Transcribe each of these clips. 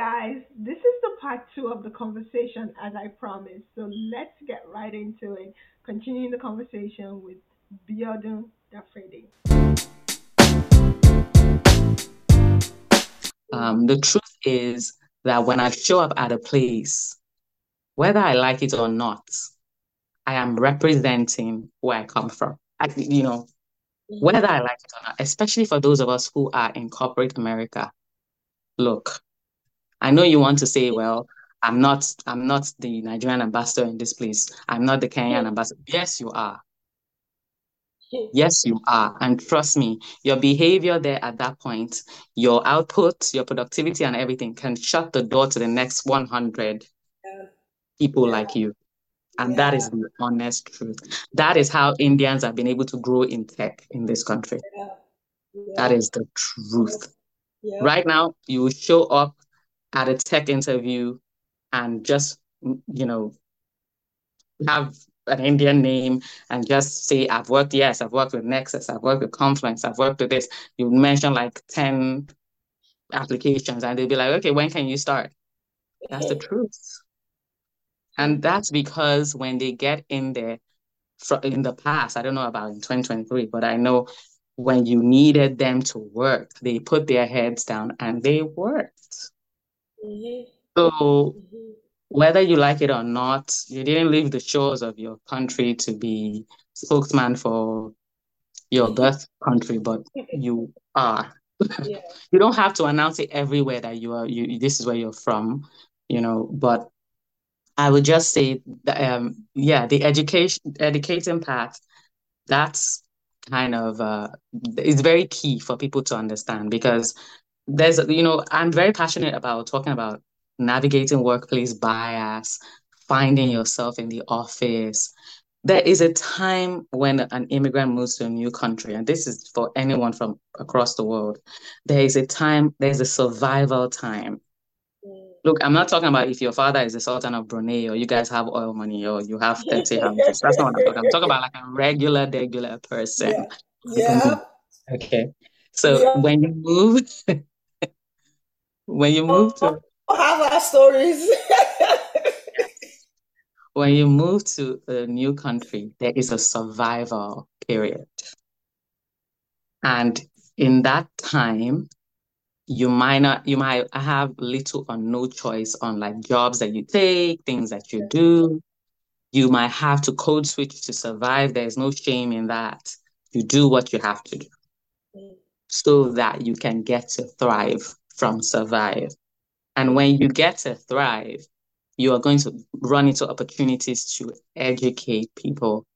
guys. This is the part two of the conversation, as I promised. So let's get right into it. Continuing the conversation with Biodun Dapherede. Um, the truth is that when I show up at a place, whether I like it or not, I am representing where I come from. I, you know, whether I like it or not, especially for those of us who are in corporate America. Look, I know you want to say, well, I'm not, I'm not the Nigerian ambassador in this place. I'm not the Kenyan ambassador. Yes, you are. Yes, you are. And trust me, your behavior there at that point, your output, your productivity, and everything can shut the door to the next 100 yeah. people yeah. like you. And yeah. that is the honest truth. That is how Indians have been able to grow in tech in this country. That is the truth. Right now, you show up at a tech interview and just, you know, have an Indian name and just say, I've worked, yes, I've worked with Nexus, I've worked with Confluence, I've worked with this. You mention like 10 applications and they'll be like, okay, when can you start? That's the truth. And that's because when they get in there in the past, I don't know about in 2023, but I know when you needed them to work, they put their heads down and they worked. Mm-hmm. So whether you like it or not, you didn't leave the shores of your country to be spokesman for your birth country, but you are. Yeah. you don't have to announce it everywhere that you are you this is where you're from, you know, but I would just say that um yeah, the education educating part, that's kind of uh is very key for people to understand because there's you know i'm very passionate about talking about navigating workplace bias finding yourself in the office there is a time when an immigrant moves to a new country and this is for anyone from across the world there is a time there's a survival time mm. look i'm not talking about if your father is the sultan of brunei or you guys have oil money or you have 30 houses that's not what i'm talking about. i'm talking about like a regular regular person yeah, yeah. okay so yeah. when you move when you move to have our stories. when you move to a new country, there is a survival period. And in that time, you might not you might have little or no choice on like jobs that you take, things that you do. You might have to code switch to survive. There's no shame in that. You do what you have to do mm. so that you can get to thrive from survive. And when you get to thrive, you are going to run into opportunities to educate people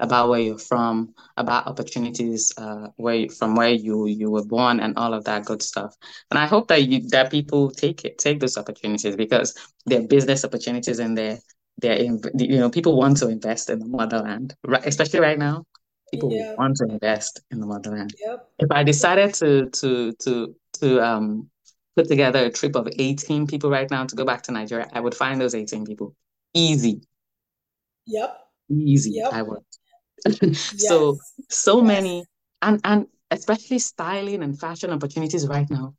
about where you're from, about opportunities uh, where you, from where you you were born, and all of that good stuff. And I hope that you that people take it, take those opportunities because there are business opportunities in there. There, you know, people want to invest in the motherland, right? Especially right now, people yeah. want to invest in the motherland. Yep. If I decided to to to to um put together a trip of 18 people right now to go back to Nigeria, I would find those 18 people. Easy. Yep. Easy. Yep. I would. so yes. so yes. many and and especially styling and fashion opportunities right now.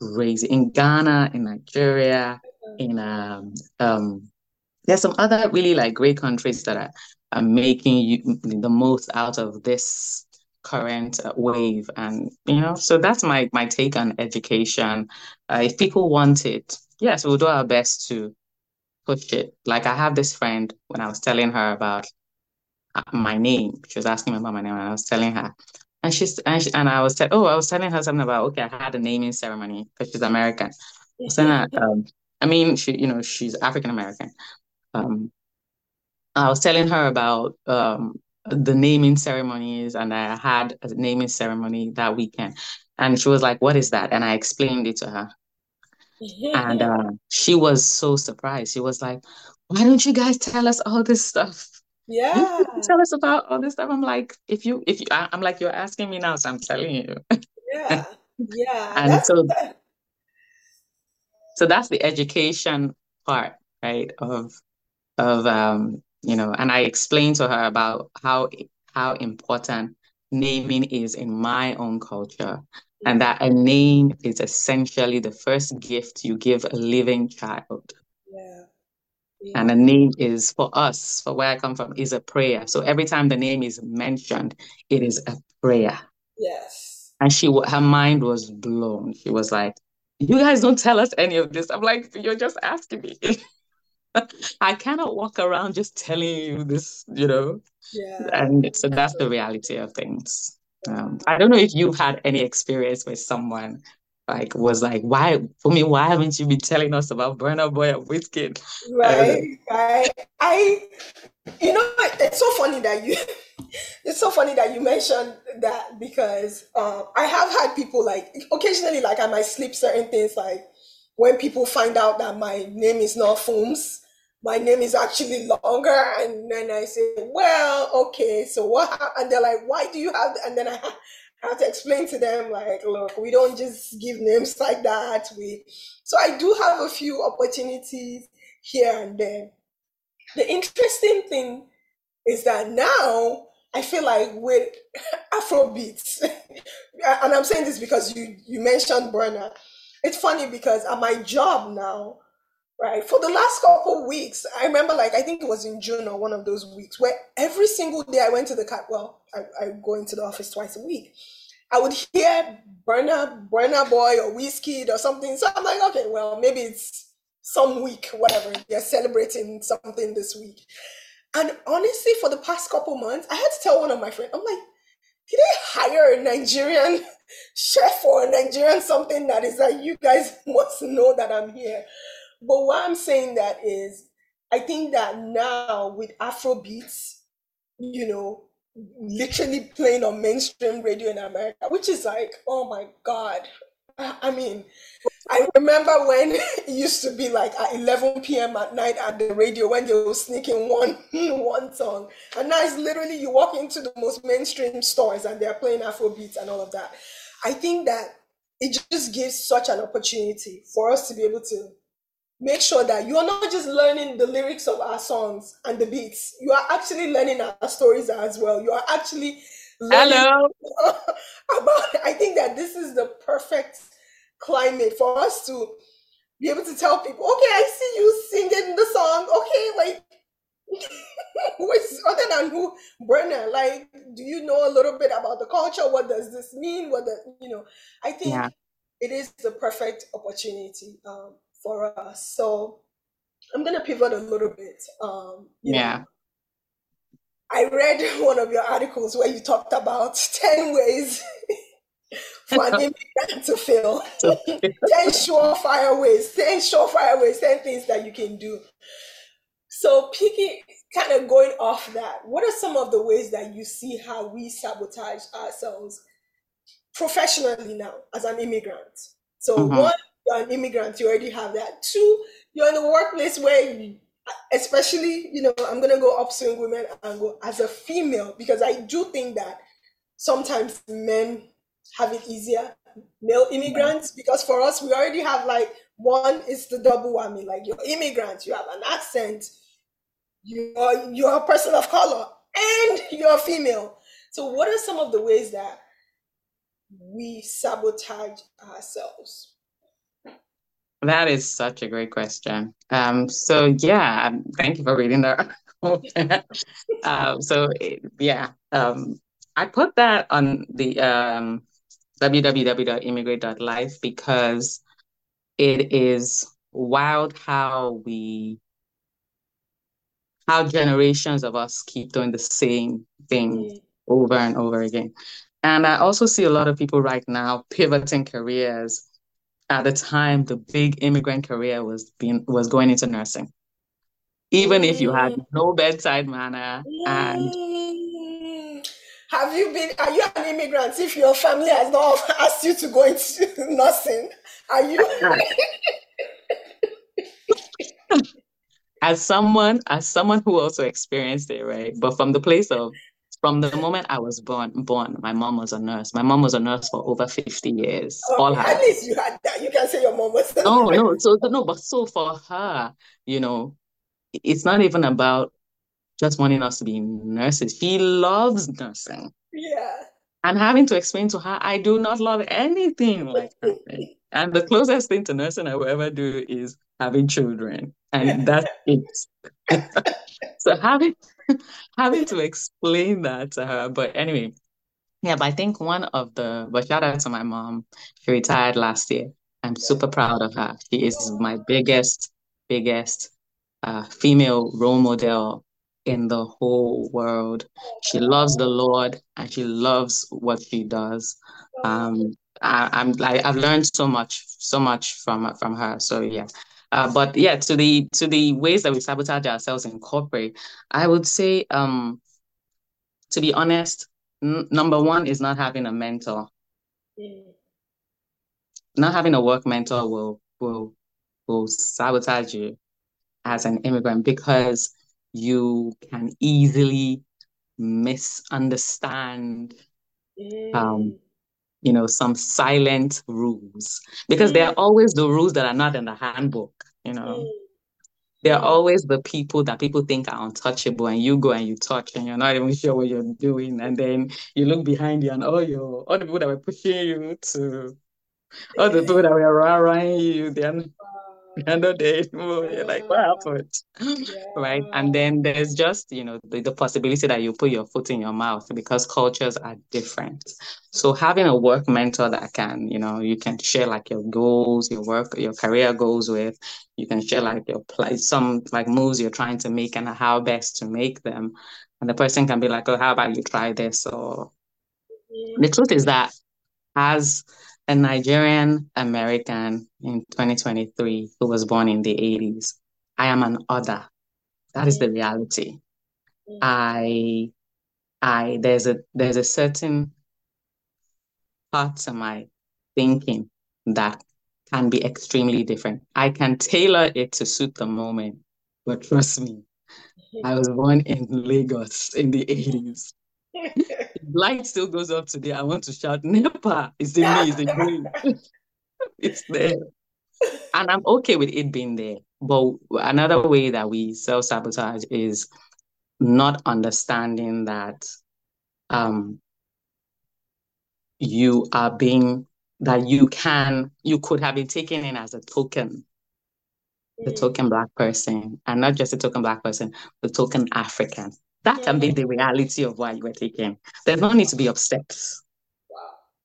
Crazy. In Ghana, in Nigeria, in um um there's some other really like great countries that are, are making you the most out of this current wave. And you know so that's my my take on education. Uh, if people want it yes we'll do our best to push it. Like i have this friend when i was telling her about uh, my name. She was asking me about my name and i was telling her. And she's and, she, and i was te- oh i was telling her something about okay i had a naming ceremony because she's american. So um, i mean she you know she's african american. Um I was telling her about um, the naming ceremonies and I had a naming ceremony that weekend. And she was like, What is that? And I explained it to her. and uh, she was so surprised. She was like, Why don't you guys tell us all this stuff? Yeah. Tell us about all this stuff. I'm like, if you, if you, I'm like, you're asking me now, so I'm telling you. Yeah. Yeah. and that's so, so that's the education part, right? Of, of, um, you know, and I explained to her about how how important naming is in my own culture and that a name is essentially the first gift you give a living child. Yeah. And a name is for us, for where I come from, is a prayer. So every time the name is mentioned, it is a prayer. Yes. And she, her mind was blown. She was like, "You guys don't tell us any of this." I'm like, "You're just asking me." I cannot walk around just telling you this, you know. Yeah. And so that's the reality of things. Um, I don't know if you've had any experience with someone like was like, why for me, why haven't you been telling us about Burna Boy and Wizkid? Right, right. I you know it's so funny that you it's so funny that you mentioned that because uh, I have had people like occasionally like I might slip certain things like when people find out that my name is not Fums, my name is actually longer, and then I say, well, okay, so what? And they're like, why do you have? And then I have to explain to them like, look, we don't just give names like that. We so I do have a few opportunities here and there. The interesting thing is that now I feel like with Afrobeats, and I'm saying this because you you mentioned Burna. It's funny because at my job now, right, for the last couple weeks, I remember like I think it was in June or one of those weeks where every single day I went to the cat. Well, I, I go into the office twice a week. I would hear Burna Burna Boy or Wizkid or something. So I'm like, okay, well maybe it's some week, whatever. They're celebrating something this week. And honestly, for the past couple months, I had to tell one of my friends, I'm like, did they hire a Nigerian chef or a Nigerian something that is like, you guys must know that I'm here? But why I'm saying that is, I think that now with Afro beats, you know, literally playing on mainstream radio in America, which is like, oh my God. I mean, I remember when it used to be like at 11 p.m. at night at the radio when they were sneaking one one song, and now it's literally you walk into the most mainstream stores and they're playing Afro beats and all of that. I think that it just gives such an opportunity for us to be able to make sure that you are not just learning the lyrics of our songs and the beats. You are actually learning our stories as well. You are actually Hello. about. I think that this is the perfect climate for us to be able to tell people, okay, I see you singing the song. Okay, like other than who Burna, like, do you know a little bit about the culture? What does this mean? What the you know? I think yeah. it is the perfect opportunity um, for us. So I'm gonna pivot a little bit. Um, yeah. Know, I read one of your articles where you talked about 10 ways for an immigrant to fail. 10 surefire ways, 10 surefire ways, 10 things that you can do. So, picking, kind of going off that, what are some of the ways that you see how we sabotage ourselves professionally now as an immigrant? So, mm-hmm. one, you're an immigrant, you already have that. Two, you're in a workplace where you, especially, you know, I'm gonna go upswing women and go as a female because I do think that sometimes men have it easier, male immigrants, because for us we already have like one is the double whammy, like you're immigrant, you have an accent, you're you're a person of color, and you're female. So what are some of the ways that we sabotage ourselves? That is such a great question. Um, so yeah, um, thank you for reading that. um, so yeah, um, I put that on the um, www.immigreat.life because it is wild how we how generations of us keep doing the same thing over and over again. And I also see a lot of people right now pivoting careers at the time the big immigrant career was being was going into nursing. Even if you had no bedside manner and have you been are you an immigrant if your family has not asked you to go into nursing? Are you? As someone as someone who also experienced it right? But from the place of from the moment I was born, born, my mom was a nurse. My mom was a nurse for over 50 years. Okay, all her. At least you had that. You can say your mom was. No, no. So no, but so for her, you know, it's not even about just wanting us to be nurses. She loves nursing. Yeah. and having to explain to her, I do not love anything like her. And the closest thing to nursing I will ever do is having children. And that's it. so having having to explain that to her. But anyway, yeah, but I think one of the but shout out to my mom. She retired last year. I'm super proud of her. She is my biggest, biggest uh, female role model in the whole world. She loves the Lord and she loves what she does. Um, I, am like I've learned so much, so much from from her. So yeah. Uh, but yeah, to the to the ways that we sabotage ourselves in corporate, I would say, um, to be honest, n- number one is not having a mentor. Mm. Not having a work mentor will will will sabotage you as an immigrant because you can easily misunderstand mm. um, you know, some silent rules because mm. there are always the rules that are not in the handbook, you know. Mm. There are always the people that people think are untouchable, and you go and you touch, and you're not even sure what you're doing, and then you look behind you, and all your all the people that were pushing you to, all the people that were around you, they're another day you're like what happened? Yeah. right? And then there's just you know the, the possibility that you put your foot in your mouth because cultures are different. So having a work mentor that can you know you can share like your goals your work your career goals with you can share like your play some like moves you're trying to make and how best to make them. And the person can be like oh how about you try this? Or mm-hmm. the truth is that as a Nigerian American in 2023 who was born in the 80s. I am an other. That is the reality. Mm. I I there's a there's a certain part to my thinking that can be extremely different. I can tailor it to suit the moment, but trust me, I was born in Lagos in the 80s light still goes up today, I want to shout, NEPA is in me, is in it's there. And I'm okay with it being there. But another way that we self sabotage is not understanding that um, you are being, that you can, you could have been taken in as a token, the mm. token Black person, and not just a token Black person, the token African. That can be the reality of why you were taken. There's no need to be upset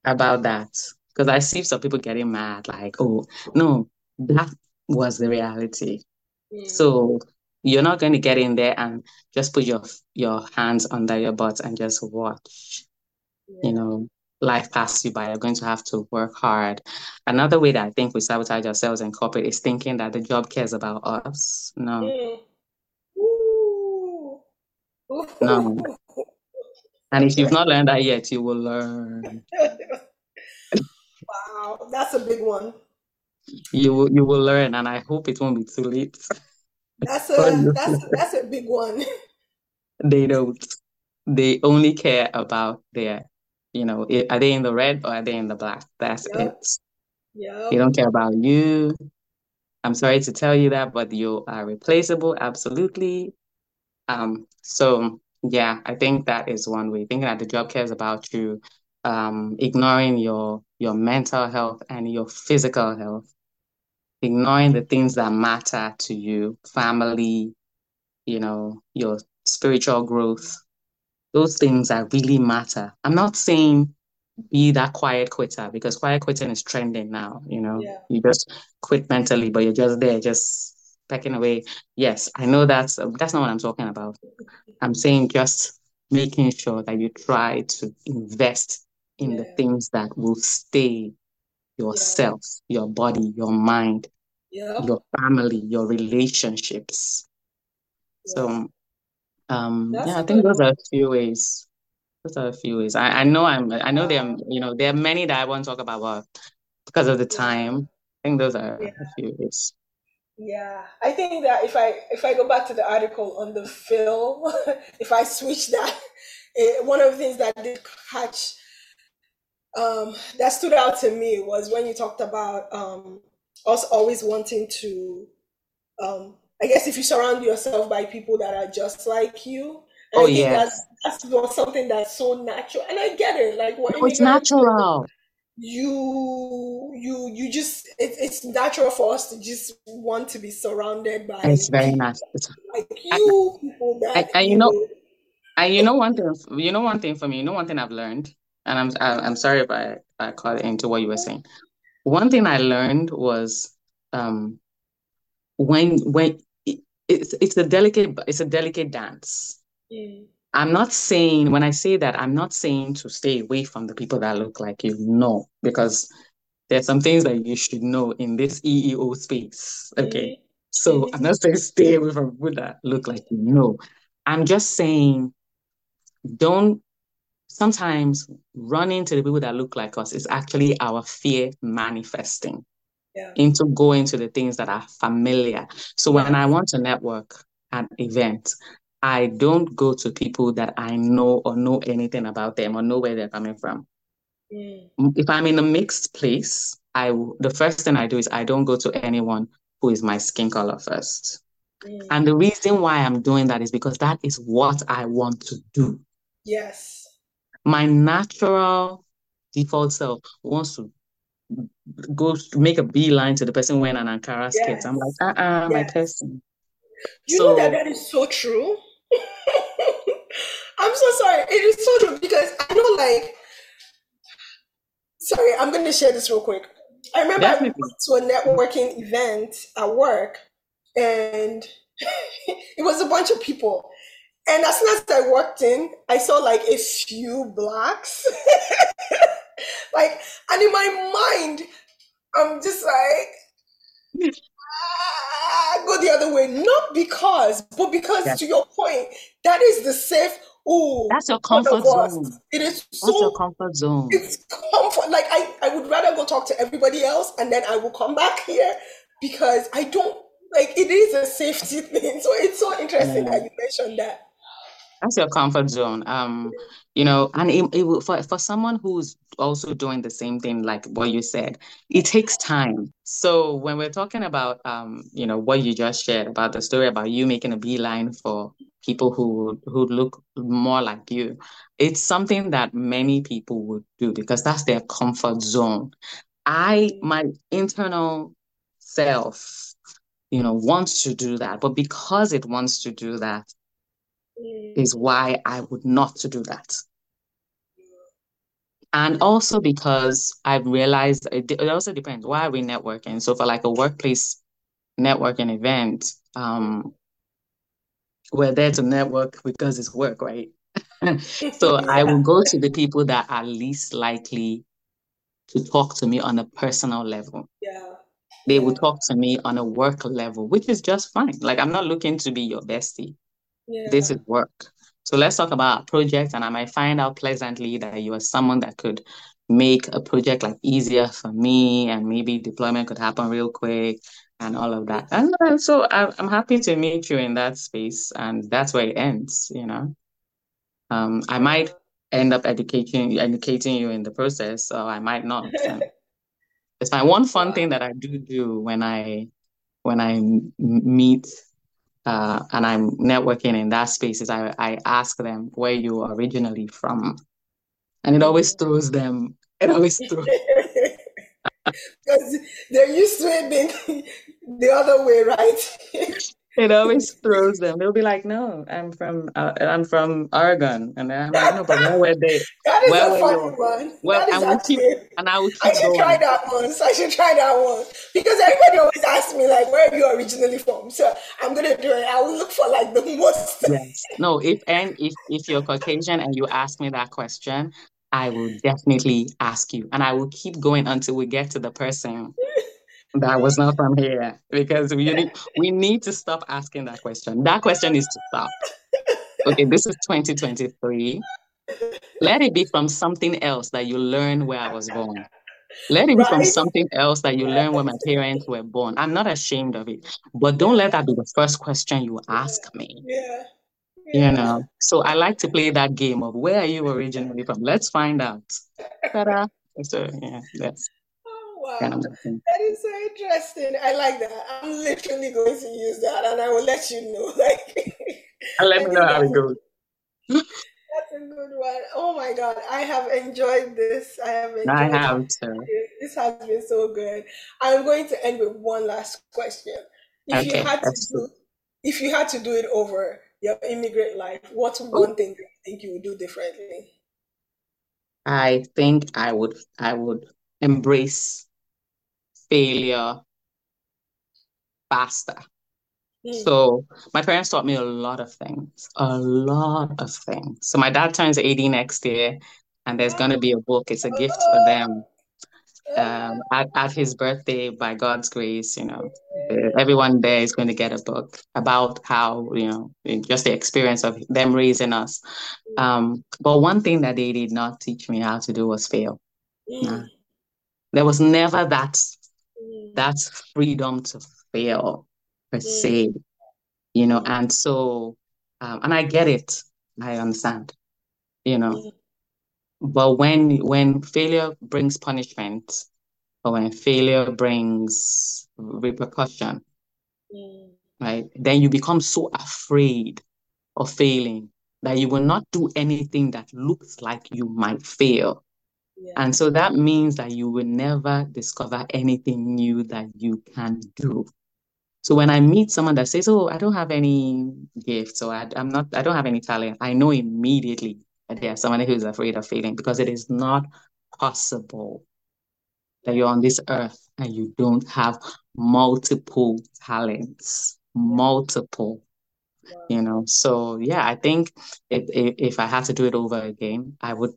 about that. Because I see some people getting mad, like, oh, no, that was the reality. So you're not going to get in there and just put your your hands under your butt and just watch. Yeah. You know, life pass you by. You're going to have to work hard. Another way that I think we sabotage ourselves in corporate is thinking that the job cares about us. No. No. And if you've not learned that yet, you will learn. wow, that's a big one. You will you will learn, and I hope it won't be too late. That's a that's that's a big one. They don't. They only care about their, you know, are they in the red or are they in the black? That's yep. it. Yeah. They don't care about you. I'm sorry to tell you that, but you are replaceable, absolutely. Um, so yeah, I think that is one way. Thinking that the job cares about you, um, ignoring your your mental health and your physical health, ignoring the things that matter to you, family, you know, your spiritual growth, those things that really matter. I'm not saying be that quiet quitter because quiet quitting is trending now. You know, yeah. you just quit mentally, but you're just there, just pecking away. Yes, I know that's that's not what I'm talking about. I'm saying just making sure that you try to invest in yeah. the things that will stay yourself, yeah. your body, your mind, yeah. your family, your relationships. So um that's yeah, I think those are a few ways. Those are a few ways. I, I know I'm I know there are you know there are many that I want to talk about but because of the time. I think those are a few ways. Yeah, I think that if I if I go back to the article on the film, if I switch that, it, one of the things that did catch um, that stood out to me was when you talked about um, us always wanting to. Um, I guess if you surround yourself by people that are just like you, oh yeah, That's not something that's so natural, and I get it. Like what it's natural. You, you, you just it, it's natural for us to just want to be surrounded by. It's very nice. It's, like you I, people that. I, you know, and you know one thing. You know one thing for me. You know one thing I've learned, and I'm I'm sorry if I I caught into what you were saying. One thing I learned was um when when it, it's it's a delicate it's a delicate dance. Mm. I'm not saying when I say that I'm not saying to stay away from the people that look like you. No, because there's some things that you should know in this EEO space. Okay. So mm. I'm not saying stay away from people that look like you. No. I'm just saying don't sometimes running to the people that look like us is actually our fear manifesting yeah. into going to the things that are familiar. So when I want to network at events, I don't go to people that I know or know anything about them or know where they're coming from. Mm. If I'm in a mixed place, I the first thing I do is I don't go to anyone who is my skin color first. Mm. And the reason why I'm doing that is because that is what I want to do. Yes. My natural default self wants to go make a beeline to the person wearing an Ankara yes. skirt. I'm like, uh uh-uh, yes. my person. You so, know that that is so true. I'm so sorry. It is so true because I know, like, sorry, I'm going to share this real quick. I remember Definitely. I went to a networking event at work, and it was a bunch of people. And as soon as I walked in, I saw like a few blacks. like, and in my mind, I'm just like, ah, go the other way. Not because, but because to your point, that is the safe. Oh, that's your comfort zone. It is so. That's your comfort zone. It's comfort. Like I, I would rather go talk to everybody else, and then I will come back here because I don't like it is a safety thing. So it's so interesting yeah. that you mentioned that. That's your comfort zone. Um, you know, and it, it, for for someone who's also doing the same thing, like what you said, it takes time. So when we're talking about, um, you know, what you just shared about the story about you making a beeline for people who who look more like you, it's something that many people would do because that's their comfort zone. I my internal self, you know, wants to do that, but because it wants to do that, is why I would not to do that. And also because I've realized it, it also depends. Why are we networking? So for like a workplace networking event, um, we're there to network because it's work, right? so yeah. I will go to the people that are least likely to talk to me on a personal level. Yeah. They yeah. will talk to me on a work level, which is just fine. Like I'm not looking to be your bestie. Yeah. This is work. So let's talk about projects, and I might find out pleasantly that you are someone that could make a project like easier for me, and maybe deployment could happen real quick, and all of that. And, so I, I'm happy to meet you in that space, and that's where it ends. You know, um, I might end up educating educating you in the process, or I might not. it's my one fun thing that I do do when I when I meet uh, and I'm networking in that space is I, I ask them where you are originally from. And it always throws them, it always throws. Because they're used to it being the other way, right? it always throws them. They'll be like, "No, I'm from uh, I'm from Oregon," and I'm like, "No, but where were they? That is where a funny you? one. Well, that I will keep, and I will keep I should going. try that once. I should try that one because everybody always asks me like, "Where are you originally from?" So I'm gonna do it. I will look for like the most. yes. No. If and if if you're Caucasian and you ask me that question, I will definitely ask you, and I will keep going until we get to the person that was not from here because we need, we need to stop asking that question. That question is to stop. Okay, this is 2023. Let it be from something else that you learn where I was born. Let it be right? from something else that you learn where my parents were born. I'm not ashamed of it, but don't let that be the first question you ask me. Yeah. yeah. You know, so I like to play that game of where are you originally from? Let's find out. Ta-da. So yeah, that's wow. That is so interesting. I like that. I'm literally going to use that and I will let you know. Like and let me know how it goes. That's a good one. Oh my God, I have enjoyed this. I have enjoyed I have to. This has been so good. I'm going to end with one last question. If Okay, you had to that's do, if you had to do it over your immigrant life, what's one thing you think you would do differently? I think I would I would embrace failure faster. Mm, So my parents taught me a lot of things, a lot of things. So my dad turns 80 next year, and there's gonna be a book. It's a gift for them. Um, at, at his birthday, by God's grace, you know, uh, everyone there is going to get a book about how, you know, just the experience of them raising us. Um, but one thing that they did not teach me how to do was fail. Nah. mm, There was never that mm, that freedom to fail per mm, se, you know, and so um, and I get it. I understand, you know. mm, But when when failure brings punishment or when failure brings repercussion, mm. right, then you become so afraid of failing that you will not do anything that looks like you might fail. Yeah. And so that means that you will never discover anything new that you can do. So when I meet someone that says, "Oh, I don't have any gifts," or I, "I'm not, I don't have any talent," I know immediately that there's someone who's afraid of failing because it is not possible that you're on this earth and you don't have multiple talents, multiple, Wow. you know. So yeah, I think if if, if I had to do it over again, I would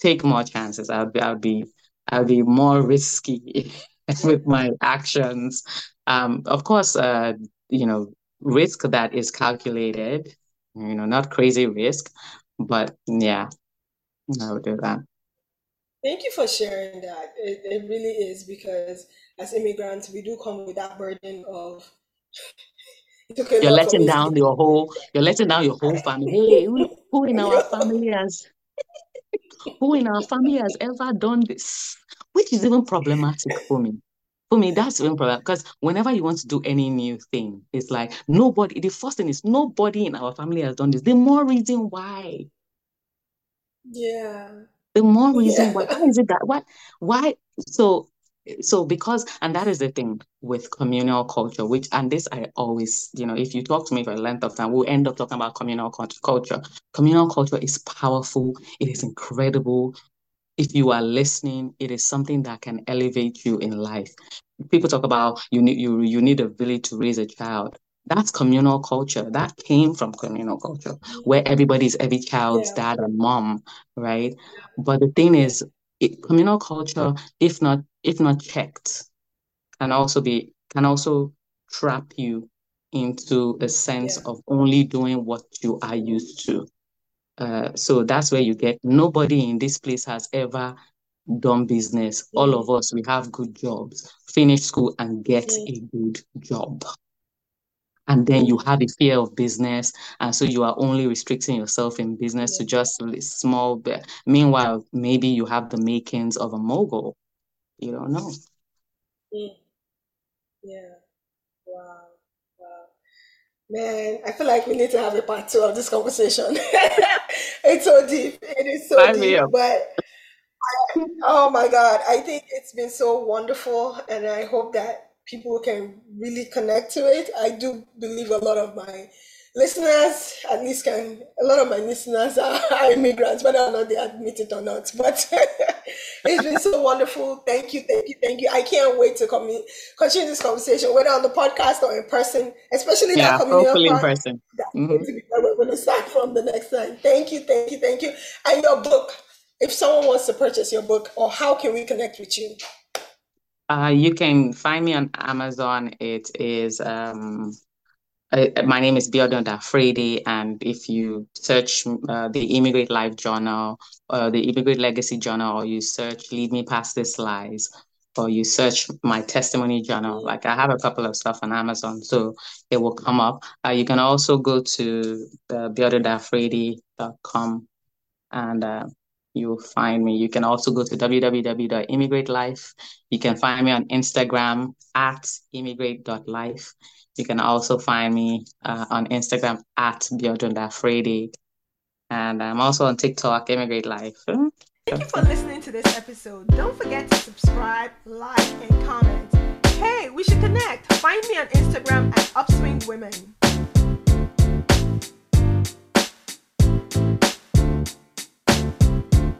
take more chances. I'll be, I'd be, I'd be more risky with my actions. Um, of course, uh, you know, risk that is calculated, you know, not crazy risk, but yeah, I would do that. Thank you for sharing that. It, it really is because as immigrants, we do come with that burden of it took a You're letting down your whole, you're letting down your whole family. Hey, who, who in our family has, who in our family has ever done this? Which is even problematic for me. For me, that's even problem because whenever you want to do any new thing, it's like nobody, the first thing is nobody in our family has done this. The more reason why. Yeah. The more reason Yeah. why. Why is it that why why so so because and that is the thing with communal culture, which and this I always, you know, if you talk to me for a length of time, we'll end up talking about communal cult- culture. Communal culture is powerful, it is incredible. If you are listening, it is something that can elevate you in life. People talk about you need you you need a village to raise a child. That's communal culture. That came from communal culture, where everybody's every child's Yeah. dad and mom, right? But the thing is, it, communal culture, if not if not checked, can also be can also trap you into a sense Yeah. of only doing what you are used to. Uh, so that's where you get nobody in this place has ever done business. All of us, we have good jobs, finish school and get a good job. And then you have a fear of business, and so you are only restricting yourself in business to just a small bit. Meanwhile, maybe you have the makings of a mogul. You don't know. Mm. Yeah. Wow. Wow. Man, I feel like we need to have a part two of this conversation. it's so deep. It is so Sign me deep. up. But oh my God, I think it's been so wonderful, and I hope that people can really connect to it. I do believe a lot of my listeners, at least can, a lot of my listeners are, are immigrants, whether or not they admit it or not. But it's been so wonderful. Thank you, thank you, thank you. I can't wait to come continue this conversation, whether on the podcast or in person, especially that Yeah, communal hopefully in person. That's hmm going to be where we're going to start from the next time. Thank you, thank you, thank you. And your book, if someone wants to purchase your book, or how can we connect with you? Uh, you can find me on Amazon. It is um, uh, my name is Biodun Dapherede, and if you search uh, the ImmiGreat Life Journal, uh, the ImmiGreat Legacy Journal, or you search Lead Me Past These Lies, or you search my testimony journal, like I have a couple of stuff on Amazon, so it will come up. Uh, you can also go to uh, biodundapherede.com and uh, you'll find me. You can also go to www.immigreat.life. You can find me on Instagram at immigreat.life. You can also find me uh, on Instagram at Biodunda. And I'm also on TikTok, ImmiGreat Life. Thank you for listening to this episode. Don't forget to subscribe, like, and comment. Hey, we should connect. Find me on Instagram at Upswing Women.